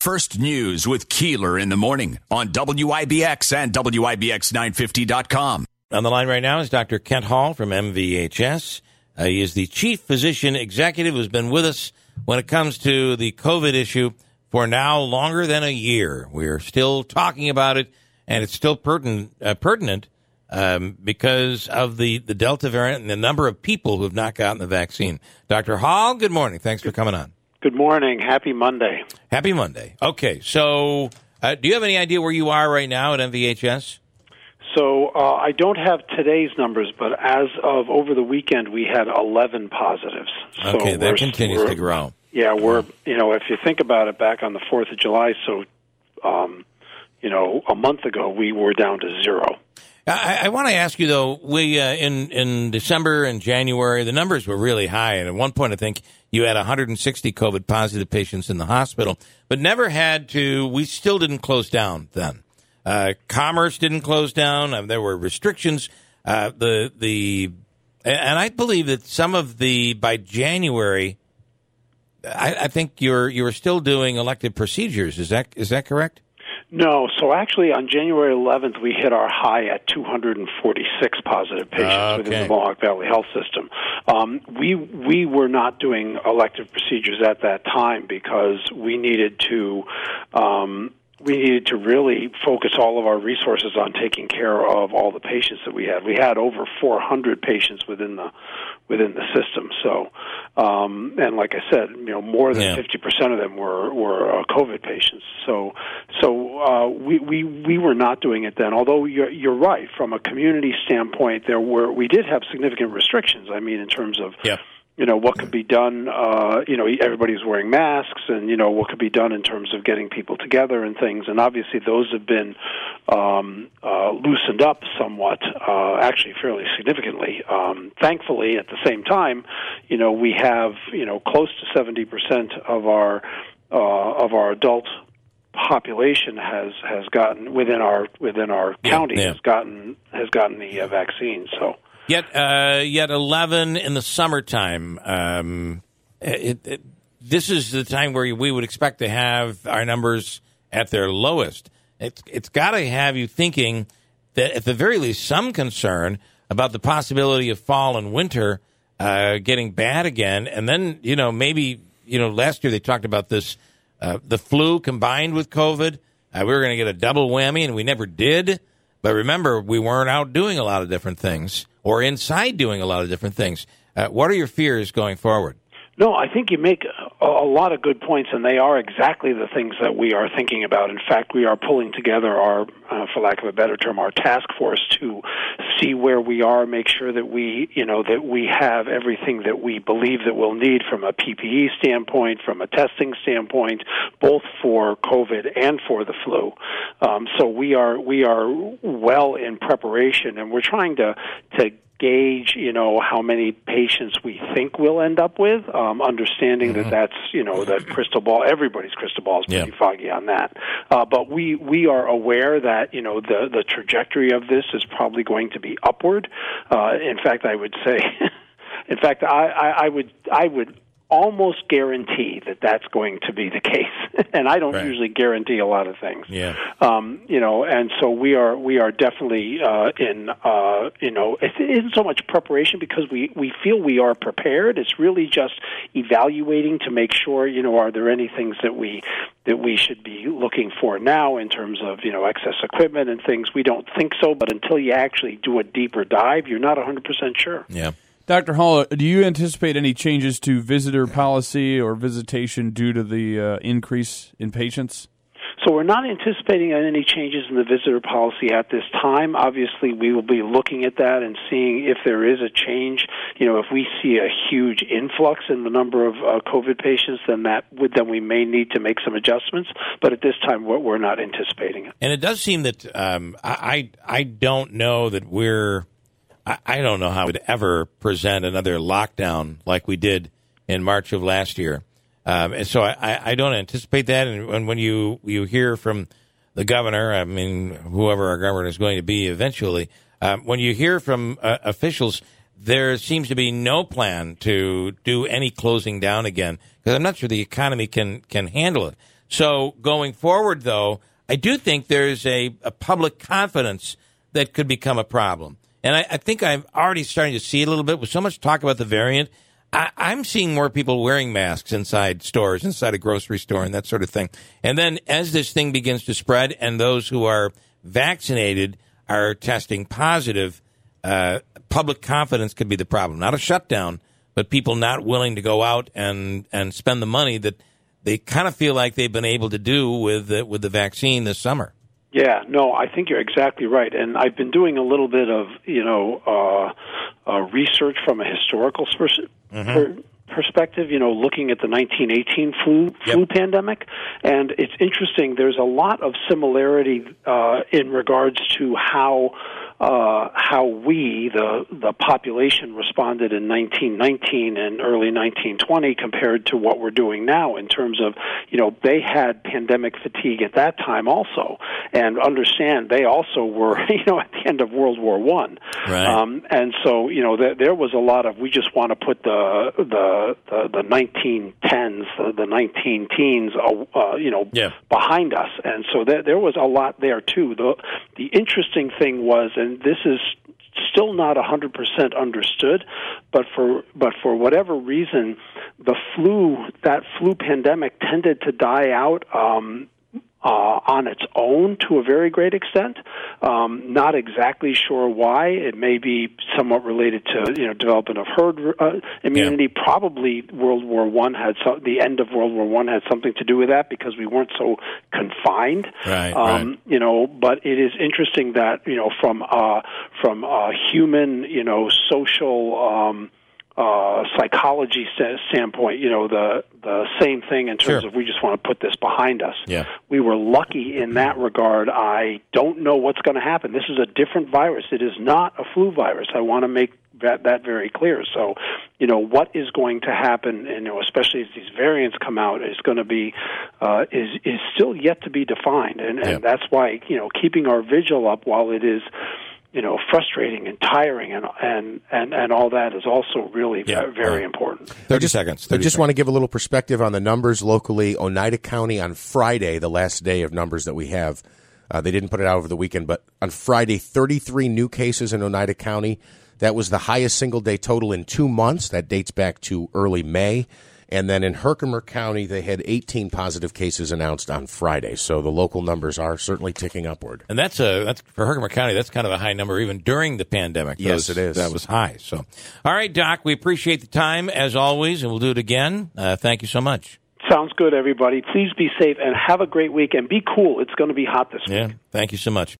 First News with Keeler in the morning on WIBX and WIBX950.com. On the line right now is Dr. Kent Hall from MVHS. Uh, he is the chief physician executive who's been with us when it comes to the COVID issue for now longer than a year. We're still talking about it, and it's still pertinent, uh, pertinent um, because of the, the Delta variant and the number of people who have not gotten the vaccine. Dr. Hall, good morning. Thanks for coming on. Good morning. Happy Monday. Happy Monday. Okay, so uh, do you have any idea where you are right now at MVHS? So uh, I don't have today's numbers, but as of over the weekend, we had 11 positives. So okay, that continues to grow. Yeah, we're you know if you think about it, back on the 4th of July, so um, you know a month ago we were down to zero. I, I want to ask you though. We uh, in in December and January, the numbers were really high, and at one point, I think you had 160 COVID positive patients in the hospital, but never had to. We still didn't close down then. Uh, commerce didn't close down. Uh, there were restrictions. Uh, the the and I believe that some of the by January, I, I think you're you were still doing elective procedures. Is that is that correct? No, so actually on January 11th we hit our high at 246 positive patients okay. within the Mohawk Valley Health System. Um, we we were not doing elective procedures at that time because we needed to um, we needed to really focus all of our resources on taking care of all the patients that we had. We had over 400 patients within the within the system. So, um, and like I said, you know, more than Yeah. 50% of them were were uh, COVID patients. So, so uh, we we we were not doing it then. Although you're you're right from a community standpoint, there were we did have significant restrictions. I mean, in terms of Yeah. You know what could be done uh you know everybody's wearing masks and you know what could be done in terms of getting people together and things. And obviously those have been um uh loosened up somewhat uh actually fairly significantly. Um thankfully at the same time you know we have you know close to 70% of our uh of our adult population has has gotten within our within our county yeah. has gotten has gotten the uh, vaccine. So Yet, uh, yet eleven in the summertime. Um, it, it, this is the time where we would expect to have our numbers at their lowest. It's it's got to have you thinking that at the very least some concern about the possibility of fall and winter uh, getting bad again, and then you know maybe you know last year they talked about this uh, the flu combined with COVID. Uh, we were going to get a double whammy, and we never did. But remember, we weren't out doing a lot of different things or inside doing a lot of different things. Uh, what are your fears going forward? No, I think you make a, a lot of good points, and they are exactly the things that we are thinking about. In fact, we are pulling together our, uh, for lack of a better term, our task force to see where we are, make sure that we, you know, that we have everything that we believe that we'll need from a PPE standpoint, from a testing standpoint, both for COVID and for the flu. Um, so we are we are well in preparation, and we're trying to to gauge, you know, how many patients we think we'll end up with, um, understanding that that's, you know, that crystal ball, everybody's crystal ball is pretty Yeah. foggy on that. Uh, but we, we are aware that, you know, the, the trajectory of this is probably going to be upward. Uh, in fact, I would say, in fact, I, I, I would, I would almost guarantee that that's going to be the case. and I don't Right. usually guarantee a lot of things Yeah. um, you know, and so we are we are definitely uh, in uh, you know it isn't so much preparation because we we feel we are prepared. It's really just evaluating to make sure you know are there any things that we that we should be looking for now in terms of you know excess equipment and things. We don't think so, but until you actually do a deeper dive, you're not 100 percent sure. Yeah. Dr. Hall, do you anticipate any changes to visitor policy or visitation due to the uh, increase in patients? So we're not anticipating any changes in the visitor policy at this time. Obviously, we will be looking at that and seeing if there is a change. You know, if we see a huge influx in the number of uh, COVID patients, then that would then we may need to make some adjustments. But at this time, we're, we're not anticipating it. And it does seem that um, I, I I don't know that we're I, I don't know how we'd ever present another lockdown like we did in March of last year. Um, and so I, I- don't anticipate that. And when, when you, you hear from the governor, I mean, whoever our governor is going to be eventually, um, when you hear from uh, officials, there seems to be no plan to do any closing down again because I'm not sure the economy can, can handle it. So going forward, though, I do think there's a, a public confidence that could become a problem. And I, I, think I'm already starting to see a little bit with so much talk about the variant. I, I'm seeing more people wearing masks inside stores, inside a grocery store, and that sort of thing. And then as this thing begins to spread, and those who are vaccinated are testing positive, uh, public confidence could be the problem. Not a shutdown, but people not willing to go out and, and spend the money that they kind of feel like they've been able to do with the, with the vaccine this summer. Yeah, no, I think you're exactly right, and I've been doing a little bit of you know uh, uh, research from a historical pers- mm-hmm. per- perspective. You know, looking at the 1918 flu yep. flu pandemic, and it's interesting. There's a lot of similarity uh, in regards to how uh, how we, the the population, responded in 1919 and early 1920 compared to what we're doing now in terms of, you know, they had pandemic fatigue at that time also, and understand they also were, you know, at the end of World War One, right. um, and so you know th- there was a lot of we just want to put the the the, the 1910s, the, the 19 teens, uh, uh, you know, yeah. behind us, and so there there was a lot there too. The the interesting thing was, and and this is still not 100% understood, but for but for whatever reason, the flu that flu pandemic tended to die out um, uh, on its own to a very great extent. Um, not exactly sure why. It may be somewhat related to you know development of herd uh, immunity. Yeah. Probably World War One had some, the end of World War One had something to do with that because we weren't so confined. Right, um, right. You know, but it is interesting that you know from uh, from a human you know social. Um, uh, psychology standpoint, you know, the the same thing in terms sure. of we just want to put this behind us. Yeah. We were lucky in that regard. I don't know what's going to happen. This is a different virus. It is not a flu virus. I want to make that that very clear. So, you know, what is going to happen, and you know, especially as these variants come out, is going to be uh, is is still yet to be defined, and, and yeah. that's why you know keeping our vigil up while it is you know frustrating and tiring and and and, and all that is also really yeah, very right. important. Thirty just, seconds. 30 I just seconds. want to give a little perspective on the numbers locally. Oneida County on Friday, the last day of numbers that we have. Uh, they didn't put it out over the weekend, but on Friday, 33 new cases in Oneida County. That was the highest single day total in two months. That dates back to early May. And then in Herkimer County, they had 18 positive cases announced on Friday. So the local numbers are certainly ticking upward. And that's a that's for Herkimer County. That's kind of a high number even during the pandemic. Yes, Those, it is. That was high. So, all right, Doc, we appreciate the time as always, and we'll do it again. Uh, thank you so much. Sounds good, everybody. Please be safe and have a great week and be cool. It's going to be hot this week. Yeah, thank you so much.